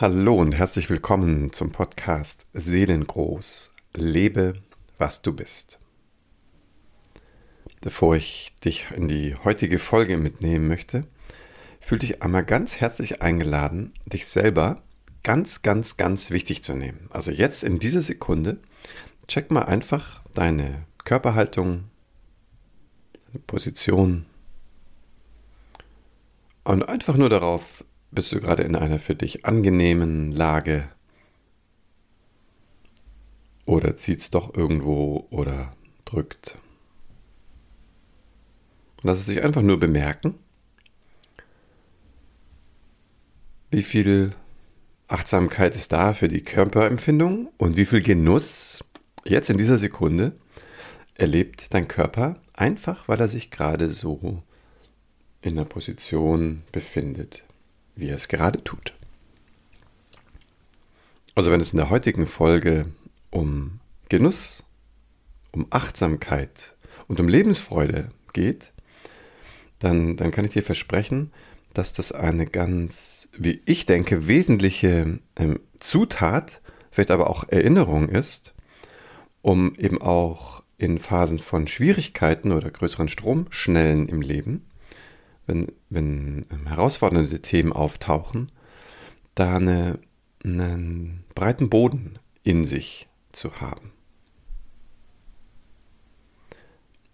Hallo und herzlich willkommen zum Podcast Seelengroß. Lebe, was du bist. Bevor ich dich in die heutige Folge mitnehmen möchte, fühl dich einmal ganz herzlich eingeladen, dich selber ganz, ganz, ganz wichtig zu nehmen. Also jetzt in dieser Sekunde, check mal einfach deine Körperhaltung, deine Position und einfach nur darauf bist du gerade in einer für dich angenehmen Lage? Oder zieht es doch irgendwo oder drückt? Lass es sich einfach nur bemerken, wie viel Achtsamkeit ist da für die Körperempfindung und wie viel Genuss jetzt in dieser Sekunde erlebt dein Körper, einfach weil er sich gerade so in der Position befindet, wie er es gerade tut. Also wenn es in der heutigen Folge um Genuss, um Achtsamkeit und um Lebensfreude geht, dann, dann kann ich dir versprechen, dass das eine ganz, wie ich denke, wesentliche ähm, Zutat, vielleicht aber auch Erinnerung ist, um eben auch in Phasen von Schwierigkeiten oder größeren Stromschnellen im Leben wenn, wenn ähm, herausfordernde Themen auftauchen, da eine, einen breiten Boden in sich zu haben.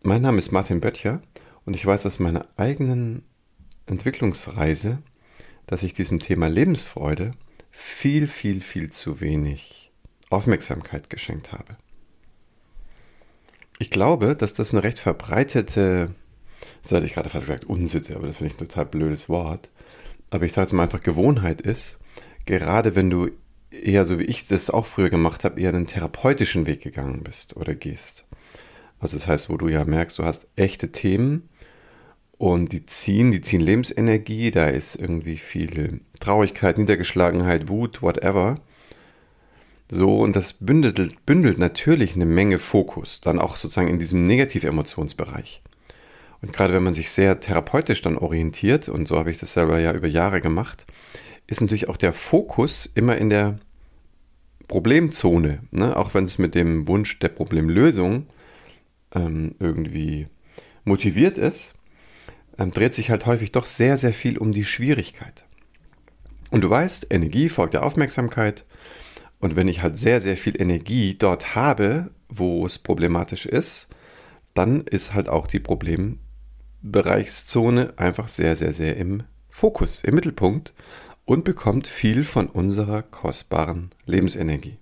Mein Name ist Martin Böttcher und ich weiß aus meiner eigenen Entwicklungsreise, dass ich diesem Thema Lebensfreude viel, viel, viel zu wenig Aufmerksamkeit geschenkt habe. Ich glaube, dass das eine recht verbreitete das hatte ich gerade fast gesagt, Unsitte, aber das finde ich ein total blödes Wort. Aber ich sage es mal einfach, Gewohnheit ist, gerade wenn du eher so wie ich das auch früher gemacht habe, eher einen therapeutischen Weg gegangen bist oder gehst. Also das heißt, wo du ja merkst, du hast echte Themen und die ziehen, die ziehen Lebensenergie, da ist irgendwie viel Traurigkeit, Niedergeschlagenheit, Wut, whatever. So, und das bündelt, bündelt natürlich eine Menge Fokus, dann auch sozusagen in diesem Negativemotionsbereich. Und gerade wenn man sich sehr therapeutisch dann orientiert, und so habe ich das selber ja über Jahre gemacht, ist natürlich auch der Fokus immer in der Problemzone. Ne? Auch wenn es mit dem Wunsch der Problemlösung ähm, irgendwie motiviert ist, ähm, dreht sich halt häufig doch sehr, sehr viel um die Schwierigkeit. Und du weißt, Energie folgt der Aufmerksamkeit. Und wenn ich halt sehr, sehr viel Energie dort habe, wo es problematisch ist, dann ist halt auch die Problem, Bereichszone einfach sehr, sehr, sehr im Fokus, im Mittelpunkt und bekommt viel von unserer kostbaren Lebensenergie.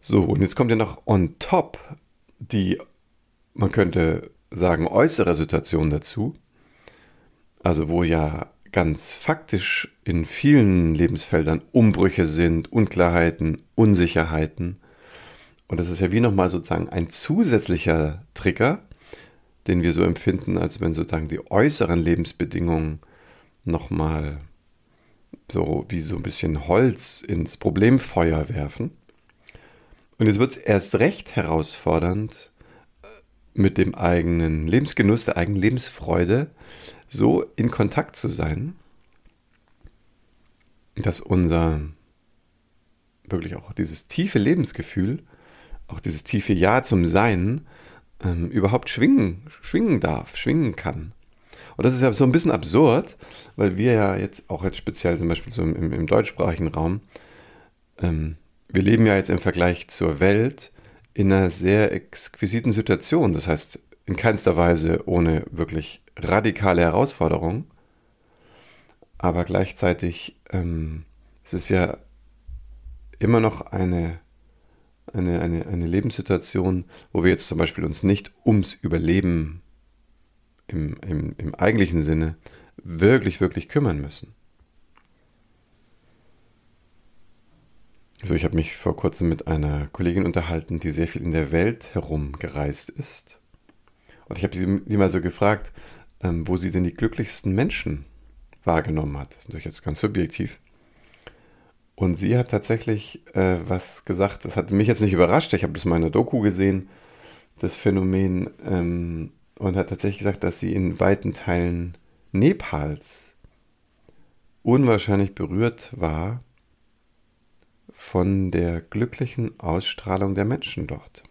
So, und jetzt kommt ja noch on top die, man könnte sagen, äußere Situation dazu. Also wo ja ganz faktisch in vielen Lebensfeldern Umbrüche sind, Unklarheiten, Unsicherheiten und das ist ja wie nochmal sozusagen ein zusätzlicher Trigger, den wir so empfinden, als wenn sozusagen die äußeren Lebensbedingungen nochmal so wie so ein bisschen Holz ins Problemfeuer werfen. Und jetzt wird es erst recht herausfordernd, äh, mit dem eigenen Lebensgenuss, der eigenen Lebensfreude so in Kontakt zu sein, dass unser wirklich auch dieses tiefe Lebensgefühl auch dieses tiefe Ja zum Sein ähm, überhaupt schwingen, schwingen darf, schwingen kann. Und das ist ja so ein bisschen absurd, weil wir ja jetzt auch jetzt speziell zum Beispiel so im, im deutschsprachigen Raum, ähm, wir leben ja jetzt im Vergleich zur Welt in einer sehr exquisiten Situation. Das heißt, in keinster Weise ohne wirklich radikale Herausforderungen. Aber gleichzeitig ähm, es ist ja immer noch eine eine, eine, eine Lebenssituation, wo wir jetzt zum Beispiel uns nicht ums Überleben im, im, im eigentlichen Sinne wirklich, wirklich kümmern müssen. So, ich habe mich vor kurzem mit einer Kollegin unterhalten, die sehr viel in der Welt herumgereist ist. Und ich habe sie, sie, mal so gefragt, ähm, wo sie denn die glücklichsten Menschen wahrgenommen hat. Das ist natürlich jetzt ganz subjektiv. Und sie hat tatsächlich äh, was gesagt, das hat mich jetzt nicht überrascht, ich habe das mal in der Doku gesehen, das Phänomen, ähm, und hat tatsächlich gesagt, dass sie in weiten Teilen Nepals unwahrscheinlich berührt war von der glücklichen Ausstrahlung der Menschen dort.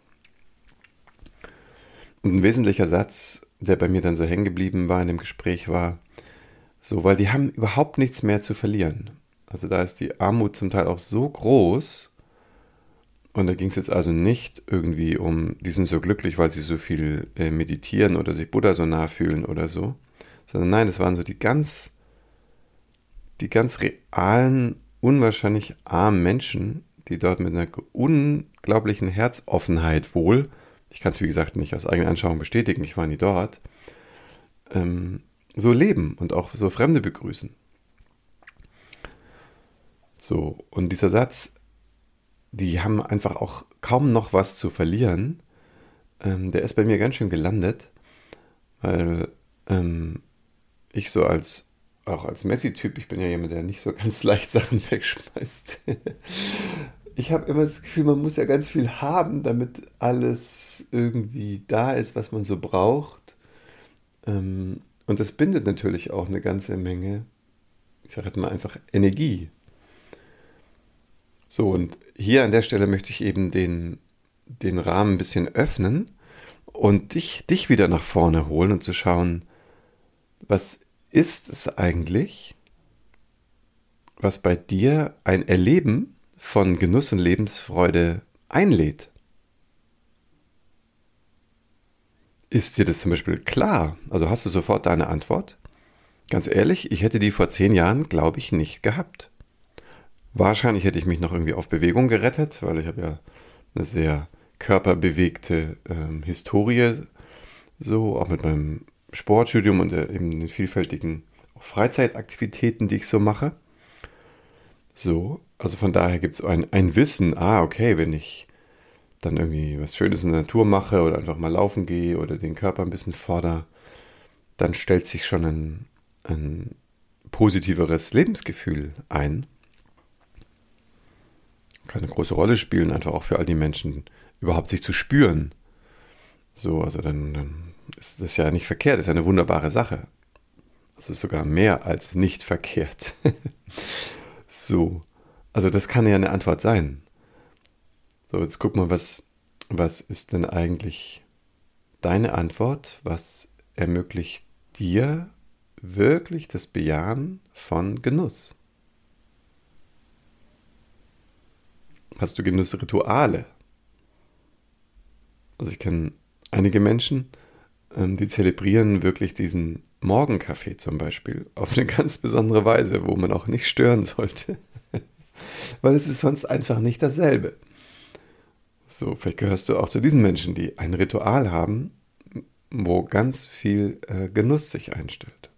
Und ein wesentlicher Satz, der bei mir dann so hängen geblieben war in dem Gespräch, war so, weil die haben überhaupt nichts mehr zu verlieren. Also da ist die Armut zum Teil auch so groß. Und da ging es jetzt also nicht irgendwie um, die sind so glücklich, weil sie so viel äh, meditieren oder sich Buddha so nah fühlen oder so. Sondern nein, es waren so die ganz, die ganz realen, unwahrscheinlich armen Menschen, die dort mit einer unglaublichen Herzoffenheit wohl ich kann es wie gesagt nicht aus eigener Anschauung bestätigen, ich war nie dort, ähm, so leben und auch so Fremde begrüßen. So, und dieser Satz, die haben einfach auch kaum noch was zu verlieren, ähm, der ist bei mir ganz schön gelandet, weil ähm, ich so als auch als Messi-Typ, ich bin ja jemand, der nicht so ganz leicht Sachen wegschmeißt. ich habe immer das Gefühl, man muss ja ganz viel haben, damit alles irgendwie da ist, was man so braucht. Ähm, und das bindet natürlich auch eine ganze Menge, ich sage jetzt mal einfach Energie. So, und hier an der Stelle möchte ich eben den, den Rahmen ein bisschen öffnen und dich, dich wieder nach vorne holen und zu schauen, was ist es eigentlich, was bei dir ein Erleben von Genuss und Lebensfreude einlädt. Ist dir das zum Beispiel klar? Also hast du sofort deine Antwort? Ganz ehrlich, ich hätte die vor zehn Jahren, glaube ich, nicht gehabt. Wahrscheinlich hätte ich mich noch irgendwie auf Bewegung gerettet, weil ich habe ja eine sehr körperbewegte ähm, Historie, so auch mit meinem Sportstudium und äh, eben den vielfältigen Freizeitaktivitäten, die ich so mache. So, also von daher gibt es ein, ein Wissen, ah, okay, wenn ich dann irgendwie was Schönes in der Natur mache oder einfach mal laufen gehe oder den Körper ein bisschen fordere, dann stellt sich schon ein, ein positiveres Lebensgefühl ein. Kann eine große Rolle spielen, einfach auch für all die Menschen, überhaupt sich zu spüren. So, also dann, dann ist das ja nicht verkehrt, ist eine wunderbare Sache. Das ist sogar mehr als nicht verkehrt. so. Also das kann ja eine Antwort sein. So, jetzt guck mal, was, was ist denn eigentlich deine Antwort? Was ermöglicht dir wirklich das Bejahen von Genuss? Hast du Genussrituale? Also ich kenne einige Menschen, ähm, die zelebrieren wirklich diesen Morgenkaffee zum Beispiel auf eine ganz besondere Weise, wo man auch nicht stören sollte weil es ist sonst einfach nicht dasselbe. So, vielleicht gehörst du auch zu diesen Menschen, die ein Ritual haben, wo ganz viel äh, Genuss sich einstellt.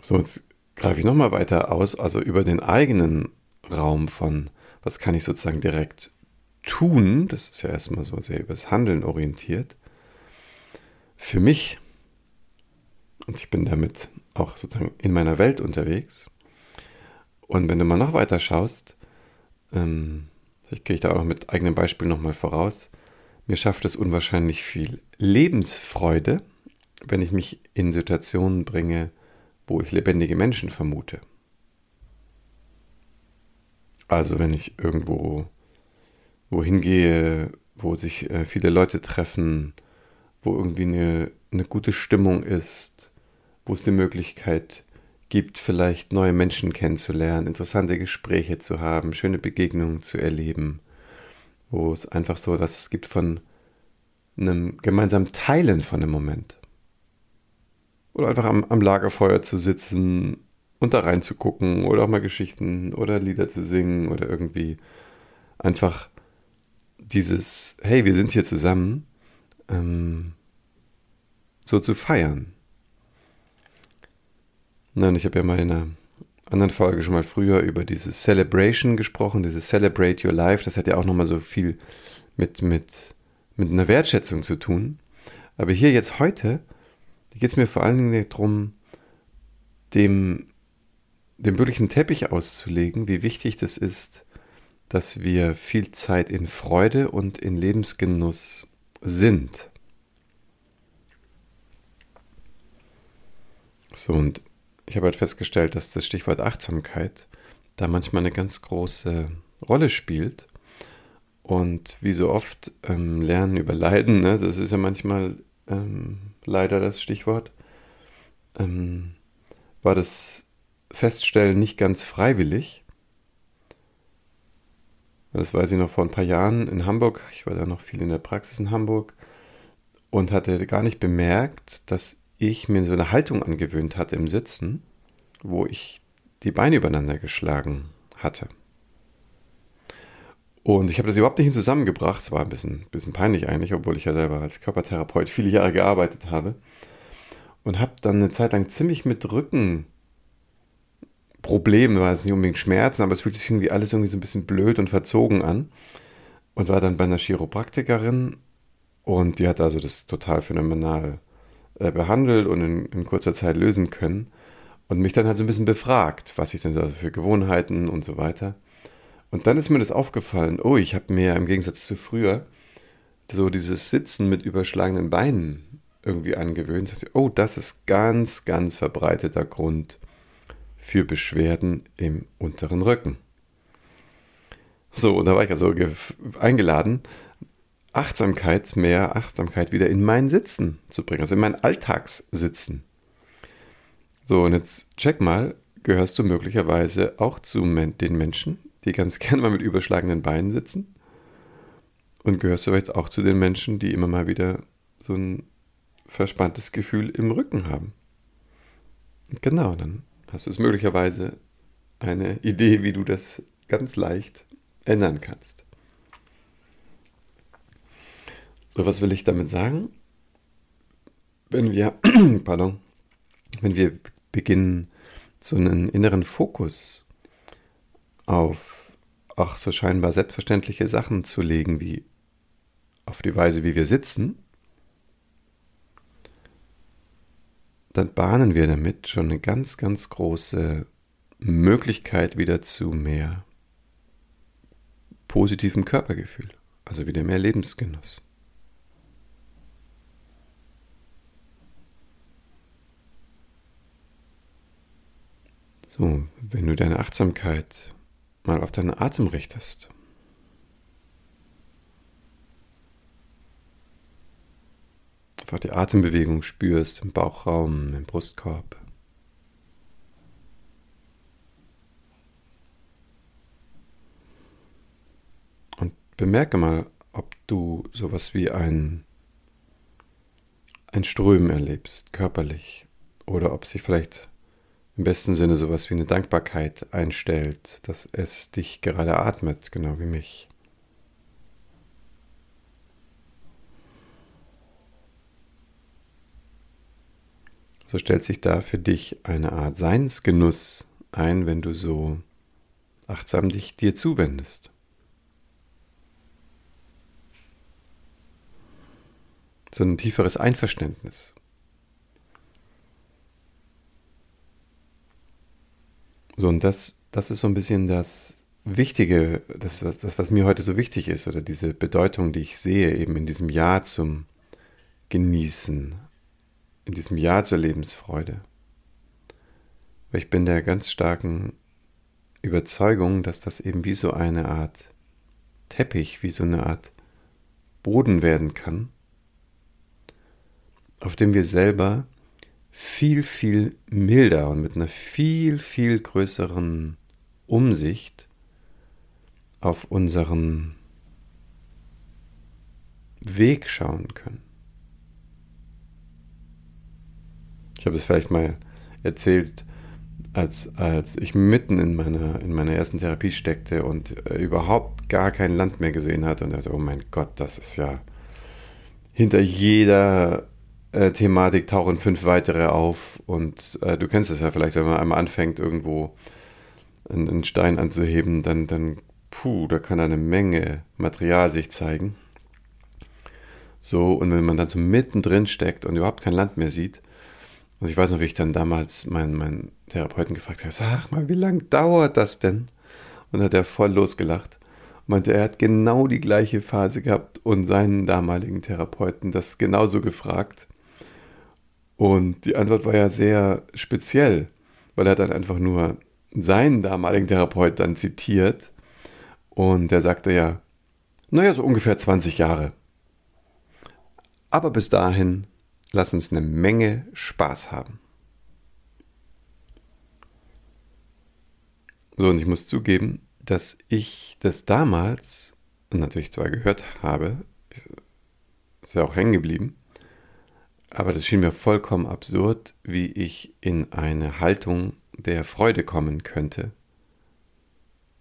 So, jetzt greife ich nochmal weiter aus, also über den eigenen Raum von, was kann ich sozusagen direkt tun, das ist ja erstmal so sehr übers Handeln orientiert, für mich, und ich bin damit auch sozusagen in meiner Welt unterwegs. Und wenn du mal noch weiter schaust, ähm, vielleicht gehe ich da auch noch mit eigenem Beispiel nochmal voraus, mir schafft es unwahrscheinlich viel Lebensfreude, wenn ich mich in Situationen bringe, wo ich lebendige Menschen vermute. Also wenn ich irgendwo wohin gehe, wo sich äh, viele Leute treffen, wo irgendwie eine, eine gute Stimmung ist, wo es die Möglichkeit gibt, vielleicht neue Menschen kennenzulernen, interessante Gespräche zu haben, schöne Begegnungen zu erleben, wo es einfach so was gibt von einem gemeinsamen Teilen von einem Moment. Oder einfach am, am Lagerfeuer zu sitzen und da reinzugucken oder auch mal Geschichten oder Lieder zu singen oder irgendwie einfach dieses, hey, wir sind hier zusammen, ähm, so zu feiern. Nein, ich habe ja mal in einer anderen Folge schon mal früher über dieses Celebration gesprochen, dieses Celebrate Your Life. Das hat ja auch nochmal so viel mit, mit, mit einer Wertschätzung zu tun. Aber hier jetzt heute geht es mir vor allen Dingen darum, dem, dem wirklichen Teppich auszulegen, wie wichtig das ist, dass wir viel Zeit in Freude und in Lebensgenuss sind. So, und ich habe halt festgestellt, dass das Stichwort Achtsamkeit da manchmal eine ganz große Rolle spielt. Und wie so oft ähm, Lernen über Leiden, ne, das ist ja manchmal ähm, leider das Stichwort, ähm, war das Feststellen nicht ganz freiwillig. Das weiß ich noch vor ein paar Jahren in Hamburg. Ich war da noch viel in der Praxis in Hamburg und hatte gar nicht bemerkt, dass ich mir so eine Haltung angewöhnt hatte im Sitzen, wo ich die Beine übereinander geschlagen hatte. Und ich habe das überhaupt nicht zusammengebracht. Es war ein bisschen, bisschen peinlich eigentlich, obwohl ich ja selber als Körpertherapeut viele Jahre gearbeitet habe. Und habe dann eine Zeit lang ziemlich mit Rückenproblemen, war es nicht unbedingt Schmerzen, aber es fühlte sich irgendwie alles irgendwie so ein bisschen blöd und verzogen an. Und war dann bei einer Chiropraktikerin und die hat also das total phänomenal äh, behandelt und in, in kurzer Zeit lösen können. Und mich dann halt so ein bisschen befragt, was ich denn so für Gewohnheiten und so weiter. Und dann ist mir das aufgefallen, oh, ich habe mir im Gegensatz zu früher so dieses Sitzen mit überschlagenen Beinen irgendwie angewöhnt. Oh, das ist ganz, ganz verbreiteter Grund für Beschwerden im unteren Rücken. So, und da war ich also eingeladen, Achtsamkeit, mehr Achtsamkeit wieder in mein Sitzen zu bringen, also in mein Alltagssitzen. So, und jetzt check mal, gehörst du möglicherweise auch zu den Menschen, die ganz gerne mal mit überschlagenen Beinen sitzen? Und gehörst du vielleicht auch zu den Menschen, die immer mal wieder so ein verspanntes Gefühl im Rücken haben? Genau, dann hast du es möglicherweise eine Idee, wie du das ganz leicht ändern kannst. So, was will ich damit sagen? Wenn wir, pardon, wenn wir beginnen, so einen inneren Fokus auf auch so scheinbar selbstverständliche Sachen zu legen, wie auf die Weise, wie wir sitzen, dann bahnen wir damit schon eine ganz, ganz große Möglichkeit wieder zu mehr positivem Körpergefühl, also wieder mehr Lebensgenuss. So, wenn du deine Achtsamkeit mal auf deinen Atem richtest. Einfach die Atembewegung spürst im Bauchraum, im Brustkorb. Und bemerke mal, ob du sowas wie ein, ein Strömen erlebst, körperlich, oder ob sich vielleicht im besten Sinne sowas wie eine Dankbarkeit einstellt, dass es dich gerade atmet, genau wie mich. So stellt sich da für dich eine Art Seinsgenuss ein, wenn du so achtsam dich dir zuwendest. So ein tieferes Einverständnis So, und das, das ist so ein bisschen das Wichtige, das, das, was mir heute so wichtig ist, oder diese Bedeutung, die ich sehe, eben in diesem Ja zum Genießen, in diesem Ja zur Lebensfreude. Weil ich bin der ganz starken Überzeugung, dass das eben wie so eine Art Teppich, wie so eine Art Boden werden kann, auf dem wir selber viel, viel milder und mit einer viel, viel größeren Umsicht auf unseren Weg schauen können. Ich habe es vielleicht mal erzählt, als, als ich mitten in meiner, in meiner ersten Therapie steckte und äh, überhaupt gar kein Land mehr gesehen hatte und dachte, oh mein Gott, das ist ja hinter jeder äh, Thematik tauchen fünf weitere auf. Und äh, du kennst es ja vielleicht, wenn man einmal anfängt, irgendwo einen, einen Stein anzuheben, dann, dann, puh, da kann eine Menge Material sich zeigen. So, und wenn man dann so mittendrin steckt und überhaupt kein Land mehr sieht, und ich weiß noch, wie ich dann damals meinen, meinen Therapeuten gefragt habe, sag mal, wie lange dauert das denn? Und hat er voll losgelacht meinte, er hat genau die gleiche Phase gehabt und seinen damaligen Therapeuten das genauso gefragt. Und die Antwort war ja sehr speziell, weil er dann einfach nur seinen damaligen Therapeut dann zitiert. Und der sagte ja, naja, so ungefähr 20 Jahre. Aber bis dahin, lass uns eine Menge Spaß haben. So, und ich muss zugeben, dass ich das damals natürlich zwar gehört habe, ist ja auch hängen geblieben, aber das schien mir vollkommen absurd, wie ich in eine Haltung der Freude kommen könnte,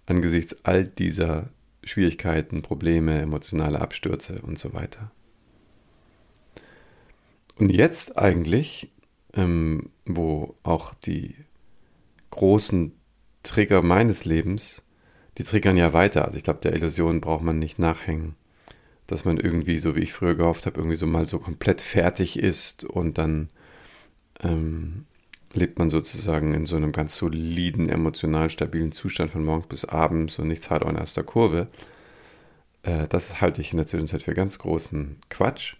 angesichts all dieser Schwierigkeiten, Probleme, emotionale Abstürze und so weiter. Und jetzt eigentlich, ähm, wo auch die großen Trigger meines Lebens, die triggern ja weiter. Also ich glaube, der Illusion braucht man nicht nachhängen dass man irgendwie, so wie ich früher gehofft habe, irgendwie so mal so komplett fertig ist und dann ähm, lebt man sozusagen in so einem ganz soliden, emotional stabilen Zustand von morgens bis abends und nichts hart an erster Kurve. Äh, das halte ich in der Zwischenzeit für ganz großen Quatsch.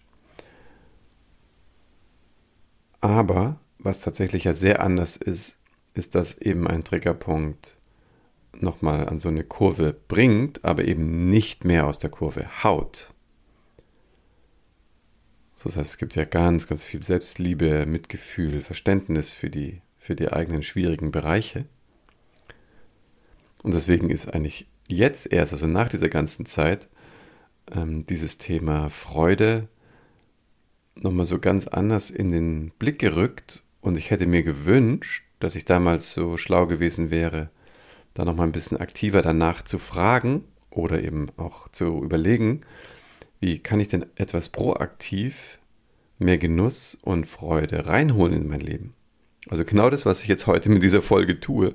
Aber was tatsächlich ja sehr anders ist, ist, dass eben ein Triggerpunkt nochmal an so eine Kurve bringt, aber eben nicht mehr aus der Kurve haut. So, das heißt, es gibt ja ganz, ganz viel Selbstliebe, Mitgefühl, Verständnis für die, für die eigenen schwierigen Bereiche. Und deswegen ist eigentlich jetzt erst, also nach dieser ganzen Zeit, ähm, dieses Thema Freude nochmal so ganz anders in den Blick gerückt. Und ich hätte mir gewünscht, dass ich damals so schlau gewesen wäre, da nochmal ein bisschen aktiver danach zu fragen oder eben auch zu überlegen, wie kann ich denn etwas proaktiv mehr Genuss und Freude reinholen in mein Leben? Also genau das, was ich jetzt heute mit dieser Folge tue.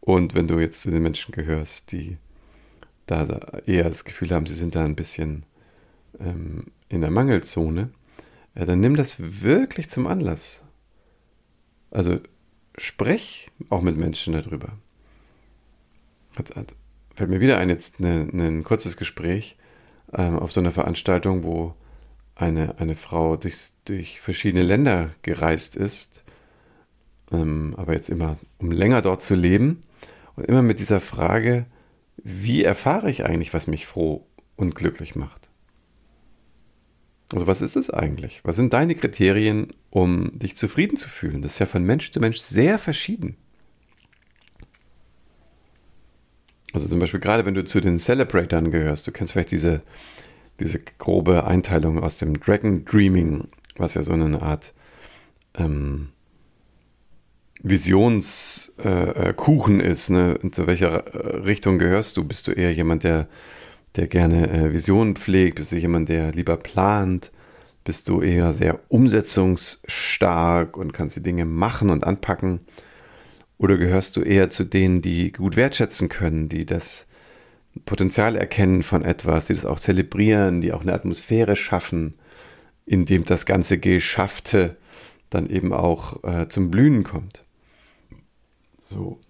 Und wenn du jetzt zu den Menschen gehörst, die da eher das Gefühl haben, sie sind da ein bisschen ähm, in der Mangelzone, ja, dann nimm das wirklich zum Anlass. Also sprech auch mit Menschen darüber. Hat, hat, fällt mir wieder ein, jetzt ein kurzes Gespräch ähm, auf so einer Veranstaltung, wo eine, eine Frau durch, durch verschiedene Länder gereist ist, ähm, aber jetzt immer, um länger dort zu leben und immer mit dieser Frage, wie erfahre ich eigentlich, was mich froh und glücklich macht? Also was ist es eigentlich? Was sind deine Kriterien, um dich zufrieden zu fühlen? Das ist ja von Mensch zu Mensch sehr verschieden. Also zum Beispiel gerade wenn du zu den Celebratoren gehörst, du kennst vielleicht diese, diese grobe Einteilung aus dem Dragon Dreaming, was ja so eine Art ähm, Visionskuchen äh, ist. Ne? In zu welcher äh, Richtung gehörst du? Bist du eher jemand, der, der gerne äh, Visionen pflegt? Bist du jemand, der lieber plant? Bist du eher sehr umsetzungsstark und kannst die Dinge machen und anpacken? Oder gehörst du eher zu denen, die gut wertschätzen können, die das Potenzial erkennen von etwas, die das auch zelebrieren, die auch eine Atmosphäre schaffen, in dem das ganze Geschaffte dann eben auch äh, zum Blühen kommt? So,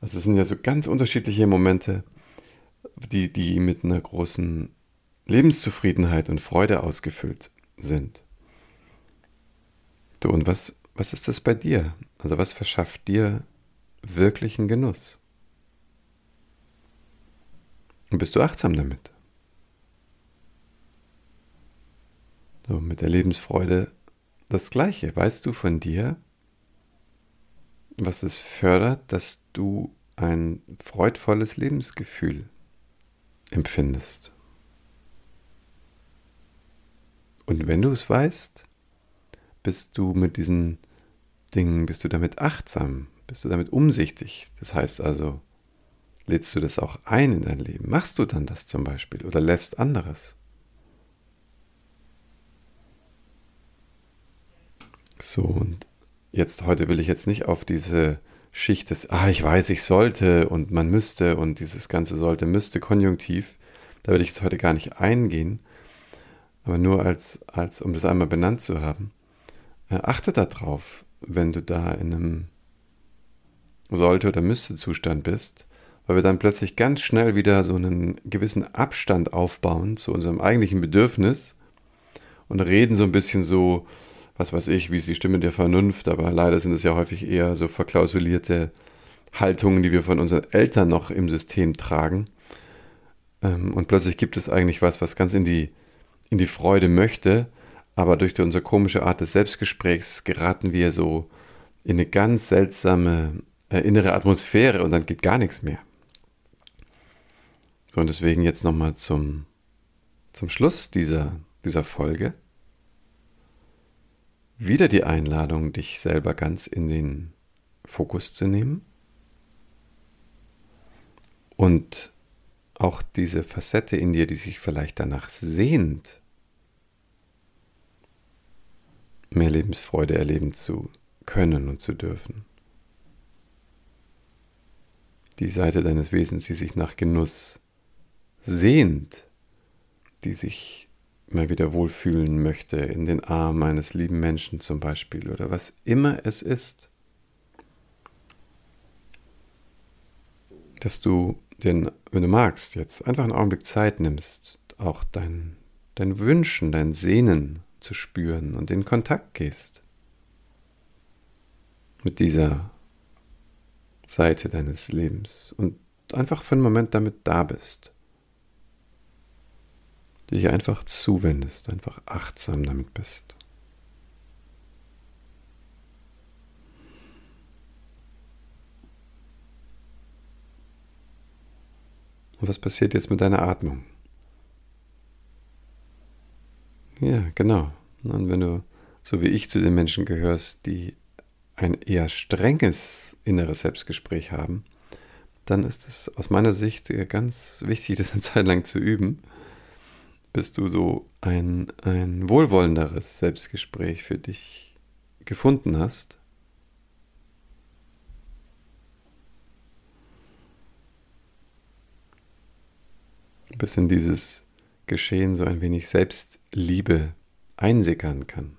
also es sind ja so ganz unterschiedliche Momente, die, die mit einer großen Lebenszufriedenheit und Freude ausgefüllt sind. So, und was, was ist das bei dir? Also was verschafft dir wirklichen Genuss? Und bist du achtsam damit? So, mit der Lebensfreude das Gleiche. Weißt du von dir, was es fördert, dass du ein freudvolles Lebensgefühl empfindest? Und wenn du es weißt, bist du mit diesen Dingen, bist du damit achtsam, bist du damit umsichtig. Das heißt also, lädst du das auch ein in dein Leben? Machst du dann das zum Beispiel oder lässt anderes? So, und jetzt heute will ich jetzt nicht auf diese Schicht des, ah, ich weiß, ich sollte und man müsste und dieses ganze sollte, müsste, Konjunktiv, da will ich jetzt heute gar nicht eingehen, aber nur als, als um das einmal benannt zu haben. Äh, achte darauf, wenn du da in einem sollte oder müsste Zustand bist, weil wir dann plötzlich ganz schnell wieder so einen gewissen Abstand aufbauen zu unserem eigentlichen Bedürfnis und reden so ein bisschen so was weiß ich, wie ist die Stimme der Vernunft, aber leider sind es ja häufig eher so verklausulierte Haltungen, die wir von unseren Eltern noch im System tragen. Ähm, und plötzlich gibt es eigentlich was, was ganz in die, in die Freude möchte, aber durch unsere komische Art des Selbstgesprächs geraten wir so in eine ganz seltsame innere Atmosphäre und dann geht gar nichts mehr. Und deswegen jetzt nochmal zum, zum Schluss dieser, dieser Folge wieder die Einladung, dich selber ganz in den Fokus zu nehmen und auch diese Facette in dir, die sich vielleicht danach sehnt, mehr Lebensfreude erleben zu können und zu dürfen. Die Seite deines Wesens, die sich nach Genuss sehnt, die sich mal wieder wohlfühlen möchte in den Armen eines lieben Menschen zum Beispiel oder was immer es ist, dass du den, wenn du magst, jetzt einfach einen Augenblick Zeit nimmst, auch dein, dein Wünschen, dein Sehnen zu spüren und in Kontakt gehst mit dieser Seite deines Lebens und einfach für einen Moment damit da bist. Dich einfach zuwendest, einfach achtsam damit bist. Und was passiert jetzt mit deiner Atmung? Ja, genau. Und wenn du, so wie ich, zu den Menschen gehörst, die ein eher strenges inneres Selbstgespräch haben, dann ist es aus meiner Sicht ganz wichtig, das eine Zeit lang zu üben, bis du so ein, ein wohlwollenderes Selbstgespräch für dich gefunden hast. Bis in dieses Geschehen so ein wenig Selbstliebe einsickern kann.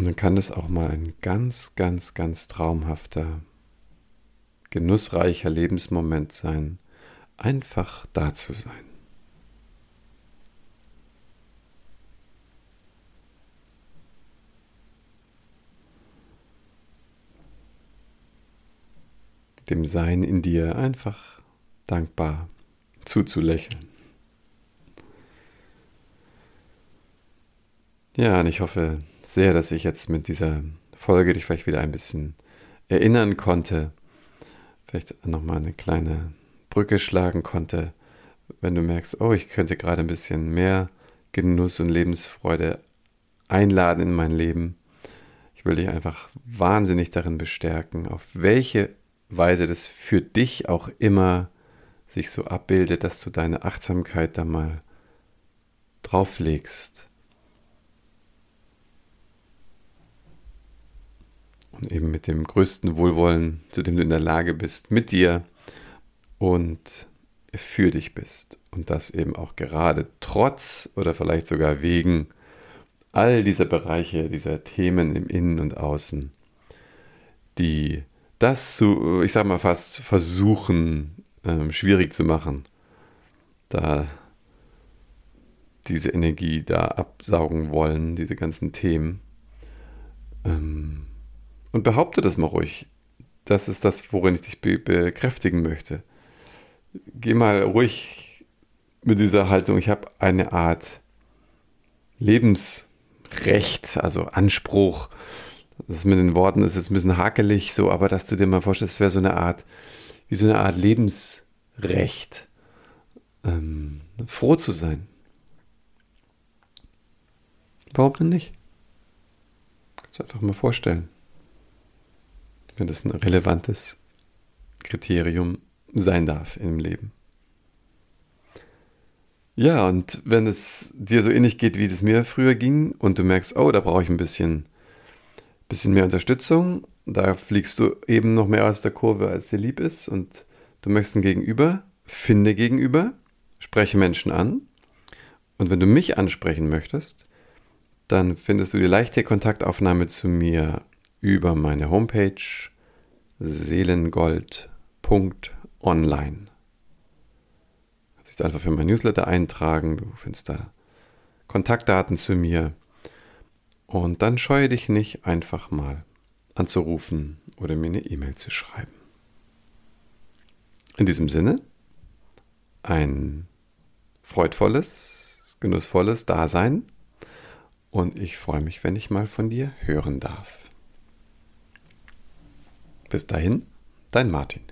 Und dann kann es auch mal ein ganz, ganz, ganz traumhafter, genussreicher Lebensmoment sein, einfach da zu sein. Dem Sein in dir einfach dankbar zuzulächeln. Ja, und ich hoffe, sehr, dass ich jetzt mit dieser Folge dich vielleicht wieder ein bisschen erinnern konnte, vielleicht nochmal eine kleine Brücke schlagen konnte, wenn du merkst, oh, ich könnte gerade ein bisschen mehr Genuss und Lebensfreude einladen in mein Leben. Ich will dich einfach wahnsinnig darin bestärken, auf welche Weise das für dich auch immer sich so abbildet, dass du deine Achtsamkeit da mal drauflegst eben mit dem größten Wohlwollen, zu dem du in der Lage bist, mit dir und für dich bist. Und das eben auch gerade trotz oder vielleicht sogar wegen all dieser Bereiche, dieser Themen im Innen und Außen, die das zu, ich sag mal fast, versuchen, ähm, schwierig zu machen, da diese Energie da absaugen wollen, diese ganzen Themen. Ähm, und behaupte das mal ruhig. Das ist das, worin ich dich be bekräftigen möchte. Geh mal ruhig mit dieser Haltung. Ich habe eine Art Lebensrecht, also Anspruch. Das ist mit den Worten ist jetzt ein bisschen hakelig, so, aber dass du dir mal vorstellst, es wäre so eine Art, wie so eine Art Lebensrecht, ähm, froh zu sein. Überhaupt nicht. Kannst du einfach mal vorstellen wenn das ein relevantes Kriterium sein darf im Leben. Ja, und wenn es dir so ähnlich geht, wie es mir früher ging und du merkst, oh, da brauche ich ein bisschen, bisschen mehr Unterstützung, da fliegst du eben noch mehr aus der Kurve, als dir lieb ist und du möchtest ein Gegenüber, finde Gegenüber, spreche Menschen an und wenn du mich ansprechen möchtest, dann findest du die leichte Kontaktaufnahme zu mir über meine Homepage seelengold.online. Kannst dich einfach für mein Newsletter eintragen. Du findest da Kontaktdaten zu mir. Und dann scheue dich nicht, einfach mal anzurufen oder mir eine E-Mail zu schreiben. In diesem Sinne, ein freudvolles, genussvolles Dasein und ich freue mich, wenn ich mal von dir hören darf. Bis dahin, dein Martin.